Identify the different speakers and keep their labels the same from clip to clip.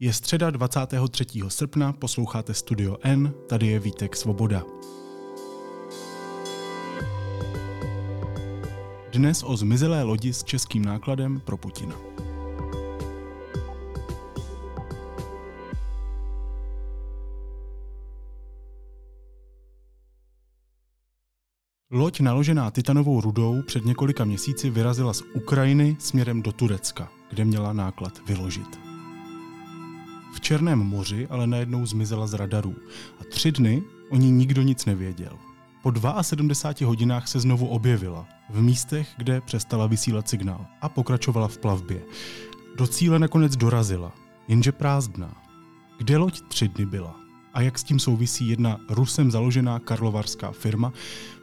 Speaker 1: Je středa 23. srpna, posloucháte Studio N, tady je Vítek Svoboda. Dnes o zmizelé lodi s českým nákladem pro Putina. Loď naložená titanovou rudou před několika měsíci vyrazila z Ukrajiny směrem do Turecka, kde měla náklad vyložit. V Černém moři ale najednou zmizela z radarů a tři dny o ní nikdo nic nevěděl. Po 72 hodinách se znovu objevila v místech, kde přestala vysílat signál a pokračovala v plavbě. Do cíle nakonec dorazila, jenže prázdná. Kde loď tři dny byla? A jak s tím souvisí jedna Rusem založená karlovarská firma?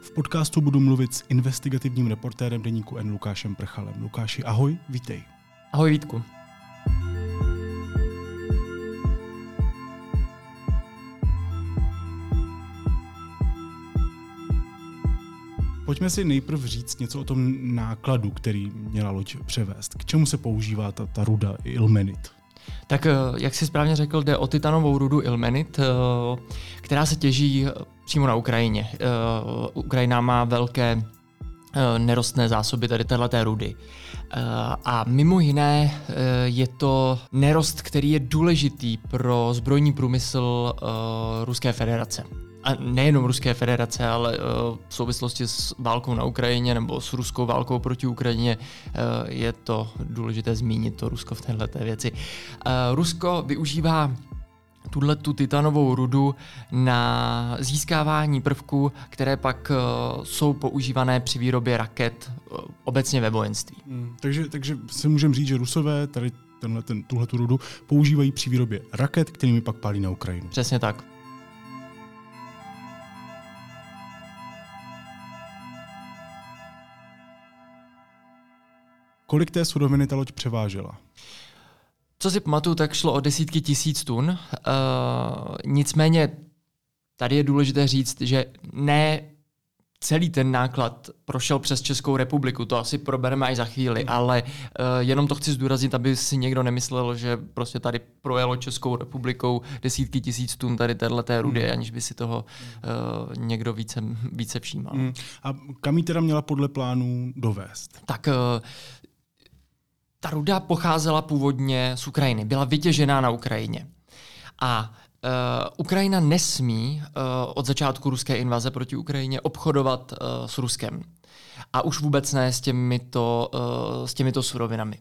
Speaker 1: V podcastu budu mluvit s investigativním reportérem deníku N. Lukášem Prchalem. Lukáši, ahoj, vítej.
Speaker 2: Ahoj Vítku.
Speaker 1: Pojďme si nejprve říct něco o tom nákladu, který měla loď převést. K čemu se používá ta, ta ruda ilmenit?
Speaker 2: Tak eh, jak jsi správně řekl, jde o titanovou rudu ilmenit, eh, která se těží přímo na Ukrajině. Eh, Ukrajina má velké nerostné zásoby tady téhleté rudy. A mimo jiné je to nerost, který je důležitý pro zbrojní průmysl Ruské federace a nejenom Ruské federace, ale uh, v souvislosti s válkou na Ukrajině nebo s ruskou válkou proti Ukrajině uh, je to důležité zmínit to Rusko v této věci. Uh, Rusko využívá tuhle tu titanovou rudu na získávání prvků, které pak uh, jsou používané při výrobě raket uh, obecně ve vojenství.
Speaker 1: Hmm, takže, takže si můžeme říct, že Rusové tady tenhle, ten, tuhle tu rudu používají při výrobě raket, kterými pak pálí na Ukrajinu.
Speaker 2: Přesně tak.
Speaker 1: Kolik té suroviny ta loď převážela?
Speaker 2: Co si pamatuju, tak šlo o desítky tisíc tun. Uh, nicméně tady je důležité říct, že ne celý ten náklad prošel přes Českou republiku, to asi probereme až za chvíli, ale uh, jenom to chci zdůraznit, aby si někdo nemyslel, že prostě tady projelo Českou republikou desítky tisíc tun tady téhle rudy, hmm. aniž by si toho uh, někdo více, více všímal. Hmm.
Speaker 1: A kam ji teda měla podle plánu dovést?
Speaker 2: Tak uh, ta ruda pocházela původně z Ukrajiny, byla vytěžená na Ukrajině. A uh, Ukrajina nesmí uh, od začátku ruské invaze proti Ukrajině obchodovat uh, s Ruskem. A už vůbec ne s těmito, uh, s těmito surovinami.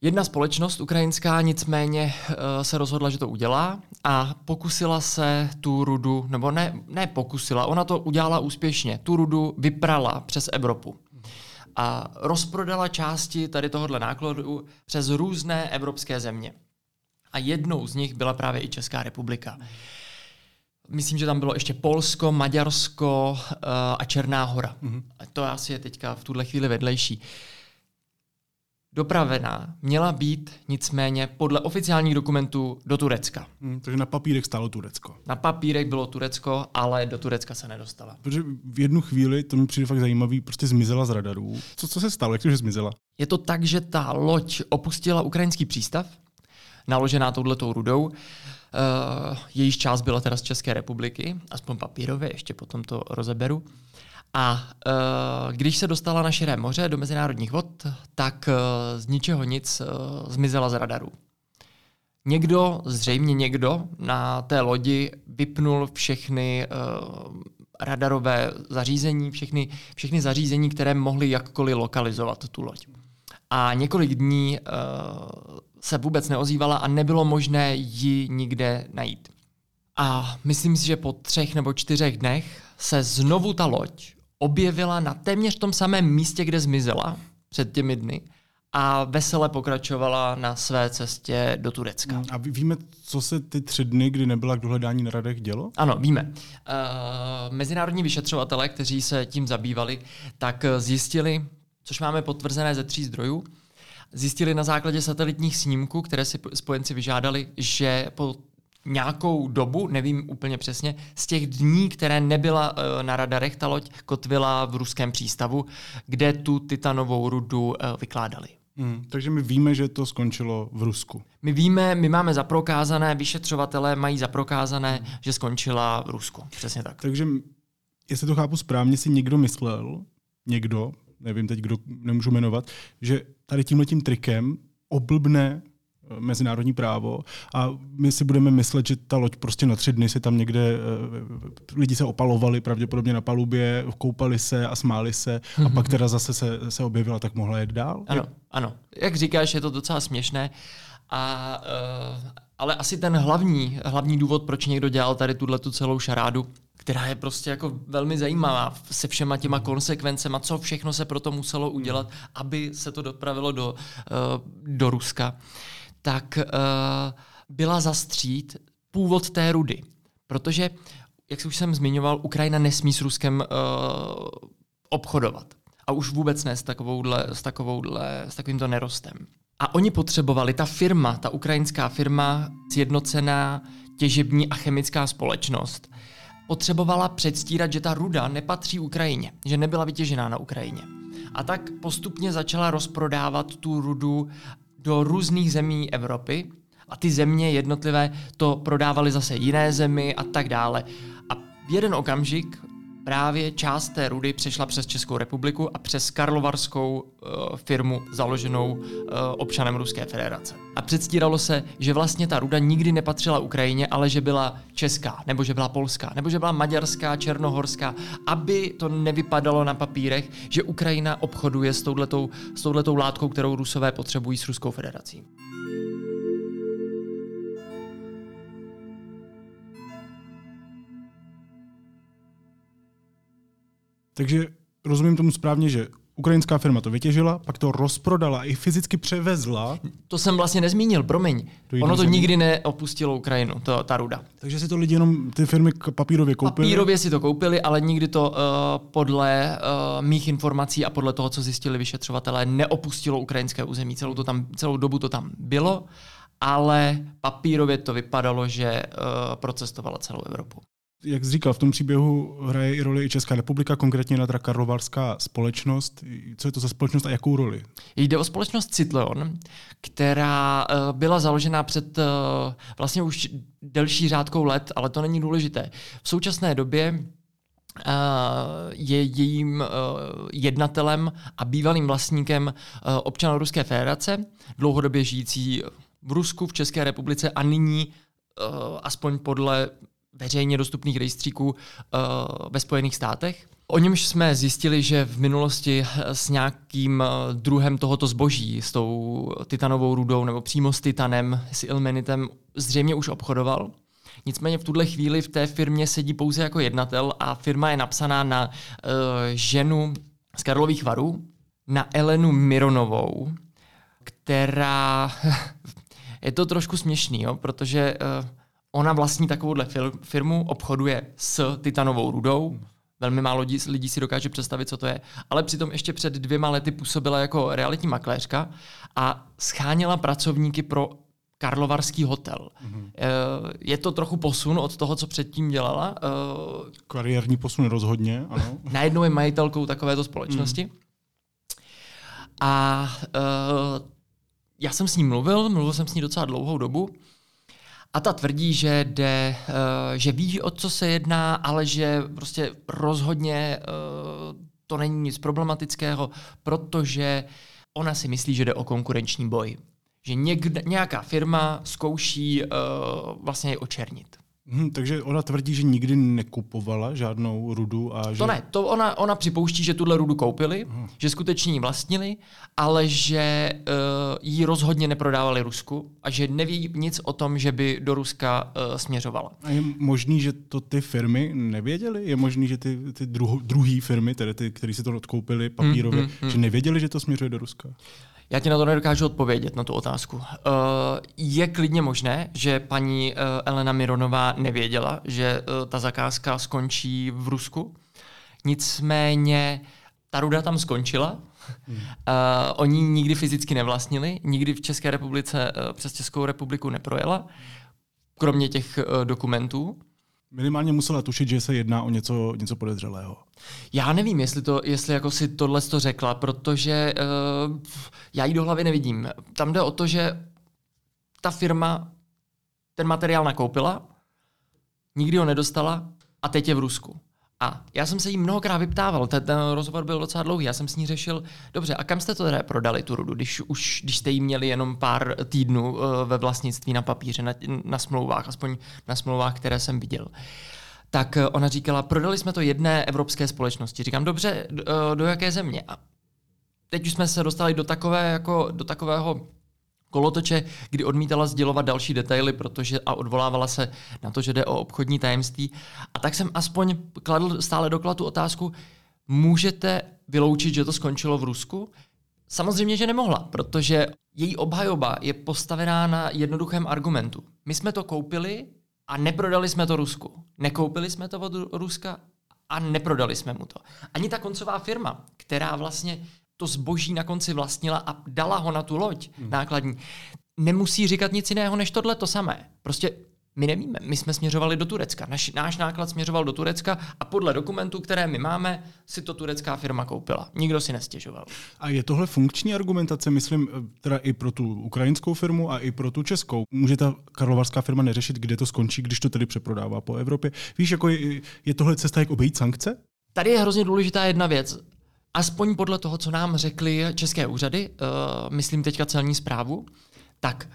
Speaker 2: Jedna společnost ukrajinská nicméně uh, se rozhodla, že to udělá a pokusila se tu rudu, nebo ne, ne pokusila, ona to udělala úspěšně, tu rudu vyprala přes Evropu a rozprodala části tady tohohle nákladu přes různé evropské země. A jednou z nich byla právě i Česká republika. Myslím, že tam bylo ještě Polsko, Maďarsko uh, a Černá hora. Mm-hmm. To asi je teďka v tuhle chvíli vedlejší. Uh, dopravená měla být nicméně podle oficiálních dokumentů do Turecka.
Speaker 1: Hmm, takže na papírek stálo Turecko.
Speaker 2: Na papírek bylo Turecko, ale do Turecka se nedostala.
Speaker 1: Protože v jednu chvíli, to mi přijde fakt zajímavý, prostě zmizela z radarů. Co, co se stalo? Jak to, že zmizela?
Speaker 2: Je to tak, že ta loď opustila ukrajinský přístav, naložená touhletou rudou. Uh, jejíž část byla teda z České republiky, aspoň papírově, ještě potom to rozeberu. A uh, když se dostala na širé moře do mezinárodních vod, tak uh, z ničeho nic uh, zmizela z radaru. Někdo, zřejmě někdo, na té lodi vypnul všechny uh, radarové zařízení, všechny, všechny zařízení, které mohly jakkoliv lokalizovat tu loď. A několik dní uh, se vůbec neozývala a nebylo možné ji nikde najít. A myslím si, že po třech nebo čtyřech dnech se znovu ta loď objevila na téměř tom samém místě, kde zmizela před těmi dny a vesele pokračovala na své cestě do Turecka.
Speaker 1: A víme, co se ty tři dny, kdy nebyla k dohledání na radech, dělo?
Speaker 2: Ano, víme. Uh, mezinárodní vyšetřovatele, kteří se tím zabývali, tak zjistili, což máme potvrzené ze tří zdrojů, zjistili na základě satelitních snímků, které si spojenci vyžádali, že po nějakou dobu, nevím úplně přesně, z těch dní, které nebyla uh, na radarech, ta loď kotvila v ruském přístavu, kde tu titanovou rudu uh, vykládali.
Speaker 1: Hmm, takže my víme, že to skončilo v Rusku.
Speaker 2: My víme, my máme zaprokázané, vyšetřovatelé mají zaprokázané, že skončila v Rusku. Přesně tak.
Speaker 1: Takže, jestli to chápu správně, si někdo myslel, někdo, nevím teď, kdo nemůžu jmenovat, že tady tímhletím trikem oblbne eh, mezinárodní právo a my si budeme myslet, že ta loď prostě na tři dny se tam někde, eh, lidi se opalovali pravděpodobně na palubě, koupali se a smáli se a pak teda zase se, se objevila, tak mohla jet dál?
Speaker 2: Ano, ano. Jak říkáš, je to docela směšné. A, uh, ale asi ten hlavní, hlavní důvod, proč někdo dělal tady tuhle tu celou šarádu, která je prostě jako velmi zajímavá se všema těma konsekvencema, co všechno se proto muselo udělat, aby se to dopravilo do, uh, do Ruska, tak uh, byla zastřít původ té rudy. Protože, jak už jsem zmiňoval, Ukrajina nesmí s Ruskem uh, obchodovat. A už vůbec ne s, takovouhle, s, takovouhle, s takovýmto nerostem. A oni potřebovali, ta firma, ta ukrajinská firma, sjednocená těžební a chemická společnost, potřebovala předstírat, že ta ruda nepatří Ukrajině, že nebyla vytěžená na Ukrajině. A tak postupně začala rozprodávat tu rudu do různých zemí Evropy a ty země jednotlivé to prodávaly zase jiné zemi a tak dále. A v jeden okamžik právě část té rudy přešla přes Českou republiku a přes karlovarskou uh, firmu založenou uh, občanem Ruské federace. A předstíralo se, že vlastně ta ruda nikdy nepatřila Ukrajině, ale že byla česká, nebo že byla polská, nebo že byla maďarská, černohorská, aby to nevypadalo na papírech, že Ukrajina obchoduje s touhletou, s touhletou látkou, kterou Rusové potřebují s Ruskou federací.
Speaker 1: Takže rozumím tomu správně, že ukrajinská firma to vytěžila, pak to rozprodala i fyzicky převezla.
Speaker 2: To jsem vlastně nezmínil, promiň. Ono to země. nikdy neopustilo Ukrajinu, to, ta ruda.
Speaker 1: Takže si to lidi jenom ty firmy papírově koupili?
Speaker 2: Papírově si to koupili, ale nikdy to uh, podle uh, mých informací a podle toho, co zjistili vyšetřovatelé, neopustilo ukrajinské území. Celou, to tam, celou dobu to tam bylo, ale papírově to vypadalo, že uh, procestovalo celou Evropu
Speaker 1: jak jsi říkal, v tom příběhu hraje i roli i Česká republika, konkrétně Nadra Karlovarská společnost. Co je to za společnost a jakou roli?
Speaker 2: Jde o společnost Citleon, která uh, byla založena před uh, vlastně už delší řádkou let, ale to není důležité. V současné době Uh, je jejím jednatelem a bývalým vlastníkem občana Ruské federace, dlouhodobě žijící v Rusku, v České republice a nyní, aspoň podle veřejně dostupných rejstříků uh, ve Spojených státech. O němž jsme zjistili, že v minulosti s nějakým uh, druhem tohoto zboží, s tou titanovou rudou nebo přímo s titanem, s ilmenitem, zřejmě už obchodoval. Nicméně v tuhle chvíli v té firmě sedí pouze jako jednatel a firma je napsaná na uh, ženu z Karlových varů, na Elenu Mironovou, která... je to trošku směšný, jo, protože uh, Ona vlastní takovouhle firmu, obchoduje s titanovou rudou, velmi málo lidí, lidí si dokáže představit, co to je, ale přitom ještě před dvěma lety působila jako realitní makléřka a scháněla pracovníky pro Karlovarský hotel. Mm-hmm. Je to trochu posun od toho, co předtím dělala. Eh,
Speaker 1: Kariérní posun rozhodně, ano.
Speaker 2: Najednou je majitelkou takovéto společnosti. Mm. A uh, já jsem s ní mluvil, mluvil jsem s ní docela dlouhou dobu a ta tvrdí, že, jde, uh, že ví, o co se jedná, ale že prostě rozhodně uh, to není nic problematického, protože ona si myslí, že jde o konkurenční boj. Že někde, nějaká firma zkouší uh, vlastně je očernit.
Speaker 1: Hmm, takže ona tvrdí, že nikdy nekupovala žádnou rudu a že...
Speaker 2: To ne, to ona, ona připouští, že tuhle rudu koupili, hmm. že skutečně ji vlastnili, ale že uh, ji rozhodně neprodávali Rusku a že neví nic o tom, že by do Ruska uh, směřovala.
Speaker 1: A je možný, že to ty firmy nevěděly? Je možný, že ty, ty druhé firmy, tedy ty, které si to odkoupili papírově, hmm, hmm, hmm. že nevěděli, že to směřuje do Ruska?
Speaker 2: Já ti na to nedokážu odpovědět, na tu otázku. Uh, je klidně možné, že paní uh, Elena Mironová nevěděla, že uh, ta zakázka skončí v Rusku. Nicméně ta ruda tam skončila. Hmm. Uh, oni nikdy fyzicky nevlastnili, nikdy v České republice uh, přes Českou republiku neprojela, kromě těch uh, dokumentů.
Speaker 1: Minimálně musela tušit, že se jedná o něco, něco podezřelého.
Speaker 2: Já nevím, jestli, to, jestli jako si tohle to řekla, protože uh, já jí do hlavy nevidím. Tam jde o to, že ta firma ten materiál nakoupila, nikdy ho nedostala a teď je v Rusku. A já jsem se jí mnohokrát vyptával, ten, ten rozhovor byl docela dlouhý, já jsem s ní řešil, dobře, a kam jste to teda prodali, tu rudu, když už když jste jí měli jenom pár týdnů uh, ve vlastnictví na papíře, na, na smlouvách, aspoň na smlouvách, které jsem viděl. Tak uh, ona říkala, prodali jsme to jedné evropské společnosti. Říkám, dobře, do, uh, do jaké země? A teď už jsme se dostali do, takové, jako, do takového kolotoče, kdy odmítala sdělovat další detaily, protože a odvolávala se na to, že jde o obchodní tajemství. A tak jsem aspoň kladl stále dokola tu otázku, můžete vyloučit, že to skončilo v Rusku? Samozřejmě, že nemohla, protože její obhajoba je postavená na jednoduchém argumentu. My jsme to koupili a neprodali jsme to Rusku. Nekoupili jsme to od Ruska a neprodali jsme mu to. Ani ta koncová firma, která vlastně to zboží na konci vlastnila a dala ho na tu loď hmm. nákladní, nemusí říkat nic jiného než tohle to samé. Prostě my nevíme, my jsme směřovali do Turecka. Naš, náš náklad směřoval do Turecka a podle dokumentů, které my máme, si to turecká firma koupila. Nikdo si nestěžoval.
Speaker 1: A je tohle funkční argumentace, myslím, teda i pro tu ukrajinskou firmu a i pro tu českou? Může ta karlovarská firma neřešit, kde to skončí, když to tedy přeprodává po Evropě? Víš, jako je, je tohle cesta, jak obejít sankce?
Speaker 2: Tady je hrozně důležitá jedna věc aspoň podle toho, co nám řekly české úřady, uh, myslím teďka celní zprávu, tak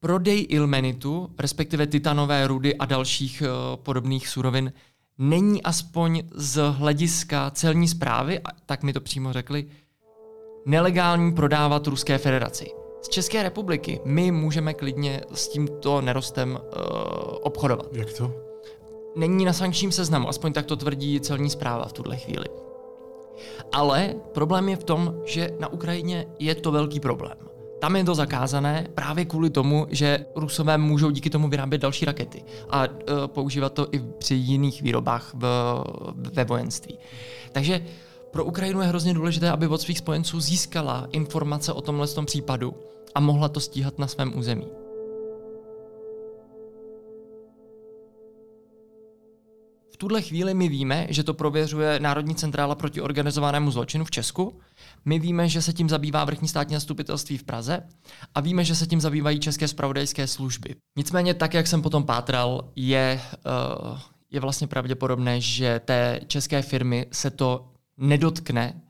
Speaker 2: prodej ilmenitu, respektive titanové rudy a dalších uh, podobných surovin, není aspoň z hlediska celní zprávy, tak mi to přímo řekli, nelegální prodávat Ruské federaci. Z České republiky my můžeme klidně s tímto nerostem uh, obchodovat.
Speaker 1: Jak to?
Speaker 2: Není na sankčním seznamu, aspoň tak to tvrdí celní zpráva v tuhle chvíli. Ale problém je v tom, že na Ukrajině je to velký problém. Tam je to zakázané právě kvůli tomu, že Rusové můžou díky tomu vyrábět další rakety a uh, používat to i při jiných výrobách v, ve vojenství. Takže pro Ukrajinu je hrozně důležité, aby od svých spojenců získala informace o tomhle tom případu a mohla to stíhat na svém území. Tuhle chvíli my víme, že to prověřuje Národní centrála proti organizovanému zločinu v Česku. My víme, že se tím zabývá vrchní státní zastupitelství v Praze a víme, že se tím zabývají české spravodajské služby. Nicméně, tak jak jsem potom pátral, je, uh, je vlastně pravděpodobné, že té české firmy se to nedotkne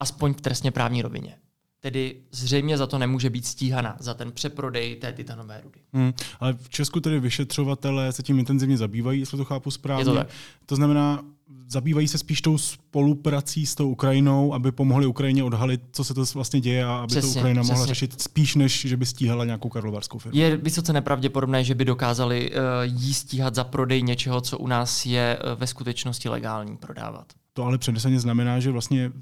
Speaker 2: aspoň v trestně právní rovině tedy zřejmě za to nemůže být stíhana, za ten přeprodej té titanové rudy.
Speaker 1: Hmm, ale v Česku tedy vyšetřovatelé se tím intenzivně zabývají, jestli to chápu správně. Je
Speaker 2: to tak.
Speaker 1: To znamená, zabývají se spíš tou spoluprací s tou Ukrajinou, aby pomohli Ukrajině odhalit, co se to vlastně děje a aby přesně, to Ukrajina přesně. mohla řešit spíš, než že by stíhala nějakou karlovarskou firmu.
Speaker 2: Je vysoce nepravděpodobné, že by dokázali uh, jí stíhat za prodej něčeho, co u nás je uh, ve skutečnosti legální prodávat.
Speaker 1: To ale předesaně znamená, že vlastně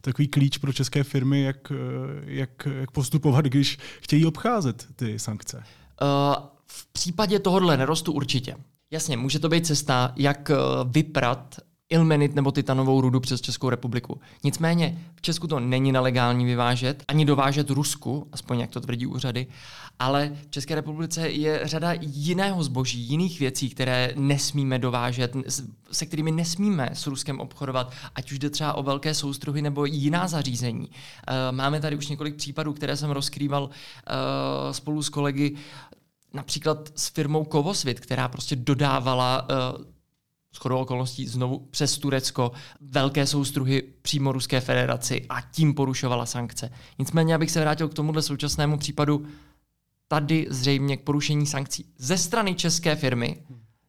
Speaker 1: takový klíč pro české firmy, jak, eh, jak, jak postupovat, když chtějí obcházet ty sankce? Uh,
Speaker 2: v případě tohohle nerostu určitě. Jasně, může to být cesta, jak vyprat ilmenit nebo titanovou rudu přes Českou republiku. Nicméně v Česku to není nelegální vyvážet, ani dovážet Rusku, aspoň jak to tvrdí úřady, ale v České republice je řada jiného zboží, jiných věcí, které nesmíme dovážet, se kterými nesmíme s Ruskem obchodovat, ať už jde třeba o velké soustruhy nebo jiná zařízení. Eh, máme tady už několik případů, které jsem rozkrýval eh, spolu s kolegy, například s firmou Kovosvit, která prostě dodávala eh, shodou okolností znovu přes Turecko velké soustruhy přímo Ruské federaci a tím porušovala sankce. Nicméně, abych se vrátil k tomuhle současnému případu, tady zřejmě k porušení sankcí ze strany české firmy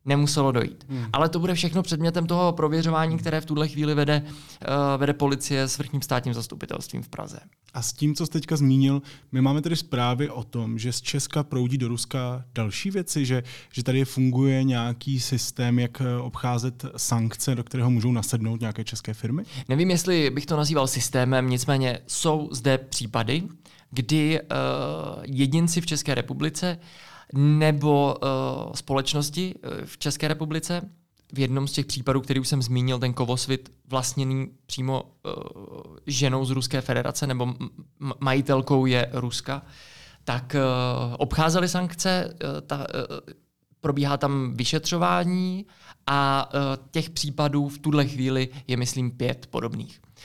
Speaker 2: nemuselo dojít. Hmm. Ale to bude všechno předmětem toho prověřování, které v tuhle chvíli vede, uh, vede policie s vrchním státním zastupitelstvím v Praze.
Speaker 1: A s tím, co jste teďka zmínil, my máme tedy zprávy o tom, že z Česka proudí do Ruska další věci, že, že tady funguje nějaký systém, jak eh, obcházet sankce, do kterého můžou nasednout nějaké české firmy?
Speaker 2: Nevím, jestli bych to nazýval systémem, nicméně jsou zde případy, kdy uh, jedinci v České republice nebo uh, společnosti v České republice v jednom z těch případů, který už jsem zmínil, ten kovosvit vlastněný přímo uh, ženou z Ruské federace nebo majitelkou je Ruska, tak uh, obcházeli sankce, uh, ta, uh, probíhá tam vyšetřování a těch případů v tuhle chvíli je, myslím, pět podobných. Ehm,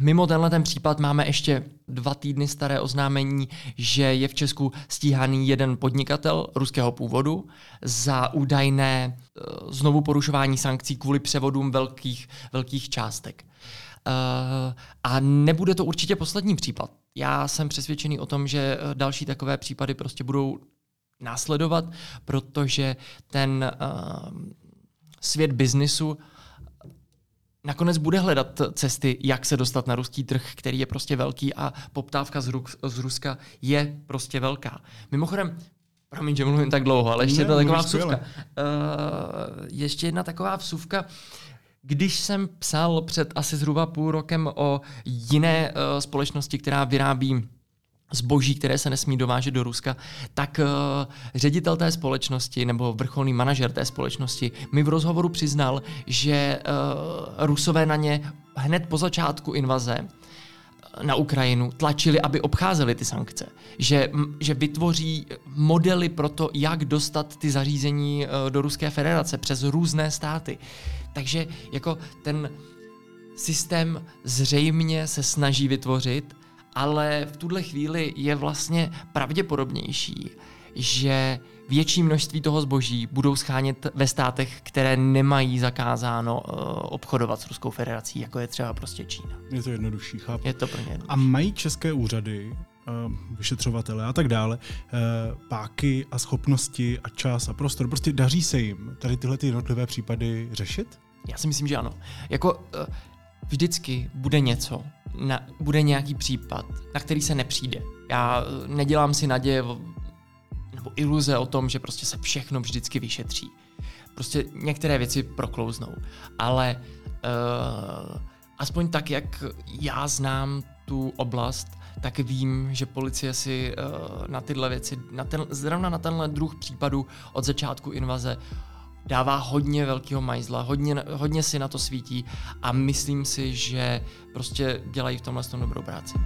Speaker 2: mimo tenhle ten případ máme ještě dva týdny staré oznámení, že je v Česku stíhaný jeden podnikatel ruského původu za údajné eh, znovu porušování sankcí kvůli převodům velkých, velkých částek. Uh, a nebude to určitě poslední případ. Já jsem přesvědčený o tom, že eh, další takové případy prostě budou následovat, protože ten uh, svět biznisu nakonec bude hledat cesty, jak se dostat na ruský trh, který je prostě velký a poptávka z, Rus- z Ruska je prostě velká. Mimochodem, promiň, že mluvím tak dlouho, ale ještě ne, jedna taková vsuvka. Uh, ještě jedna taková vsuvka. Když jsem psal před asi zhruba půl rokem o jiné uh, společnosti, která vyrábí zboží, které se nesmí dovážet do Ruska, tak uh, ředitel té společnosti nebo vrcholný manažer té společnosti mi v rozhovoru přiznal, že uh, Rusové na ně hned po začátku invaze eh, na Ukrajinu tlačili, aby obcházeli ty sankce. Že, že vytvoří modely pro to, jak dostat ty zařízení do Ruské federace přes různé státy. Takže jako ten systém zřejmě se snaží vytvořit, ale v tuhle chvíli je vlastně pravděpodobnější, že větší množství toho zboží budou schánět ve státech, které nemají zakázáno uh, obchodovat s Ruskou federací, jako je třeba prostě Čína.
Speaker 1: Je to jednodušší, chápu.
Speaker 2: Je to pro ně
Speaker 1: A mají české úřady, uh, vyšetřovatele a tak dále, uh, páky a schopnosti a čas a prostor, prostě daří se jim tady tyhle ty jednotlivé případy řešit?
Speaker 2: Já si myslím, že ano. Jako vždycky bude něco, na, bude nějaký případ, na který se nepřijde. Já eh, nedělám si naděje nebo iluze o tom, že prostě se všechno vždycky vyšetří. Prostě některé věci proklouznou. Ale uh, aspoň tak, jak já znám tu oblast, tak vím, že policie si uh, na tyhle věci, na ten, zrovna na tenhle druh případu od začátku invaze dává hodně velkého majzla, hodně, hodně si na to svítí a myslím si, že prostě dělají v tomhle tom dobrou práci.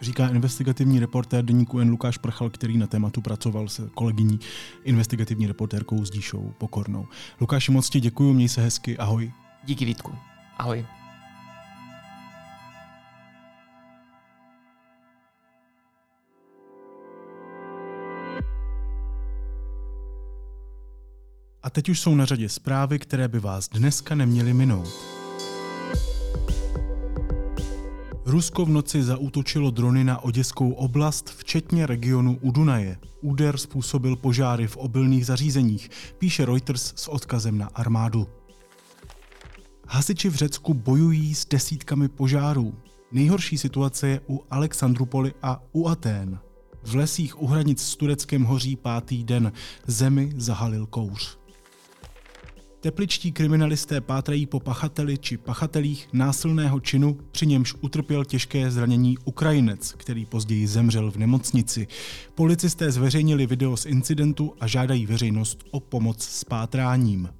Speaker 1: Říká investigativní reportér deníku N. Lukáš Prchal, který na tématu pracoval se kolegyní investigativní reportérkou s Díšou Pokornou. Lukáši, moc ti děkuji, měj se hezky, ahoj.
Speaker 2: Díky Vítku, ahoj.
Speaker 1: A teď už jsou na řadě zprávy, které by vás dneska neměly minout. Rusko v noci zaútočilo drony na Oděskou oblast, včetně regionu u Dunaje. Úder způsobil požáry v obilných zařízeních, píše Reuters s odkazem na armádu. Hasiči v Řecku bojují s desítkami požárů. Nejhorší situace je u Alexandrupoly a u Atén. V lesích u hranic s Tureckem hoří pátý den. Zemi zahalil kouř. Tepličtí kriminalisté pátrají po pachateli či pachatelích násilného činu, při němž utrpěl těžké zranění Ukrajinec, který později zemřel v nemocnici. Policisté zveřejnili video z incidentu a žádají veřejnost o pomoc s pátráním.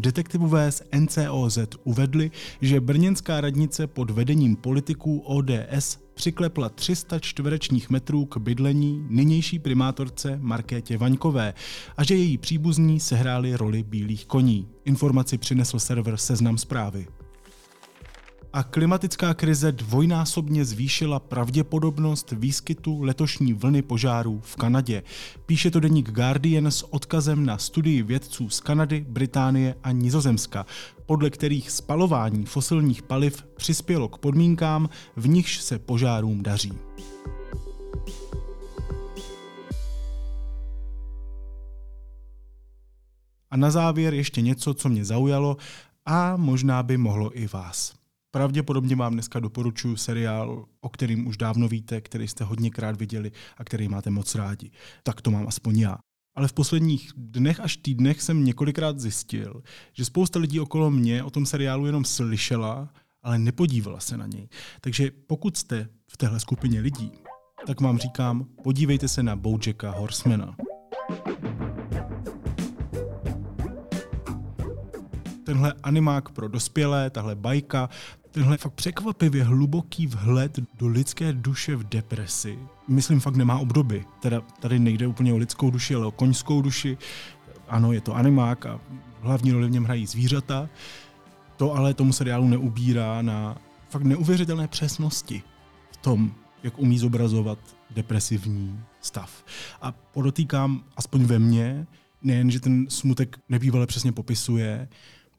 Speaker 1: Detektivové z NCOZ uvedli, že brněnská radnice pod vedením politiků ODS přiklepla 300 čtverečních metrů k bydlení nynější primátorce Markétě Vaňkové a že její příbuzní sehráli roli bílých koní. Informaci přinesl server Seznam zprávy a klimatická krize dvojnásobně zvýšila pravděpodobnost výskytu letošní vlny požárů v Kanadě. Píše to deník Guardian s odkazem na studii vědců z Kanady, Británie a Nizozemska, podle kterých spalování fosilních paliv přispělo k podmínkám, v nichž se požárům daří. A na závěr ještě něco, co mě zaujalo a možná by mohlo i vás. Pravděpodobně vám dneska doporučuji seriál, o kterým už dávno víte, který jste hodněkrát viděli a který máte moc rádi. Tak to mám aspoň já. Ale v posledních dnech až týdnech jsem několikrát zjistil, že spousta lidí okolo mě o tom seriálu jenom slyšela, ale nepodívala se na něj. Takže pokud jste v téhle skupině lidí, tak vám říkám, podívejte se na Bojacka Horsemana. Tenhle animák pro dospělé, tahle bajka, tenhle fakt překvapivě hluboký vhled do lidské duše v depresi, myslím fakt nemá obdoby. Teda tady nejde úplně o lidskou duši, ale o koňskou duši. Ano, je to animák a hlavní roli v něm hrají zvířata. To ale tomu seriálu neubírá na fakt neuvěřitelné přesnosti v tom, jak umí zobrazovat depresivní stav. A podotýkám, aspoň ve mně, nejen, že ten smutek nebývale přesně popisuje,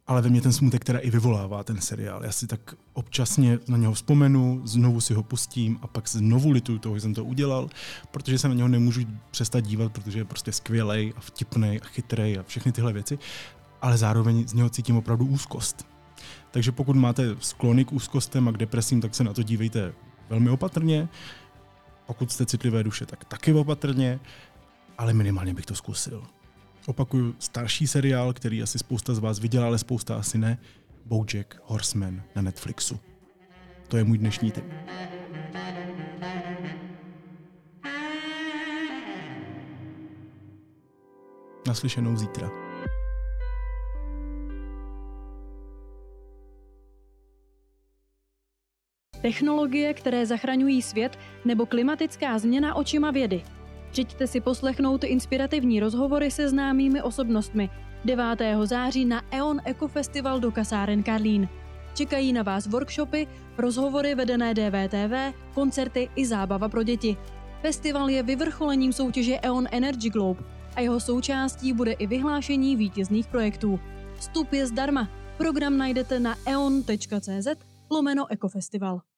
Speaker 1: ale ve mně ten smutek teda i vyvolává ten seriál. Já si tak občasně na něho vzpomenu, znovu si ho pustím a pak znovu lituju toho, že jsem to udělal, protože se na něho nemůžu přestat dívat, protože je prostě skvělej a vtipný a chytrý a všechny tyhle věci, ale zároveň z něho cítím opravdu úzkost. Takže pokud máte sklony k úzkostem a k depresím, tak se na to dívejte velmi opatrně. Pokud jste citlivé duše, tak taky opatrně, ale minimálně bych to zkusil. Opakuju, starší seriál, který asi spousta z vás viděla, ale spousta asi ne, Bojack Horseman na Netflixu. To je můj dnešní tip. Naslyšenou zítra.
Speaker 3: Technologie, které zachraňují svět, nebo klimatická změna očima vědy. Přijďte si poslechnout inspirativní rozhovory se známými osobnostmi 9. září na EON Eco Festival do kasáren Karlín. Čekají na vás workshopy, rozhovory vedené DVTV, koncerty i zábava pro děti. Festival je vyvrcholením soutěže EON Energy Globe a jeho součástí bude i vyhlášení vítězných projektů. Vstup je zdarma. Program najdete na eon.cz lomeno Ekofestival.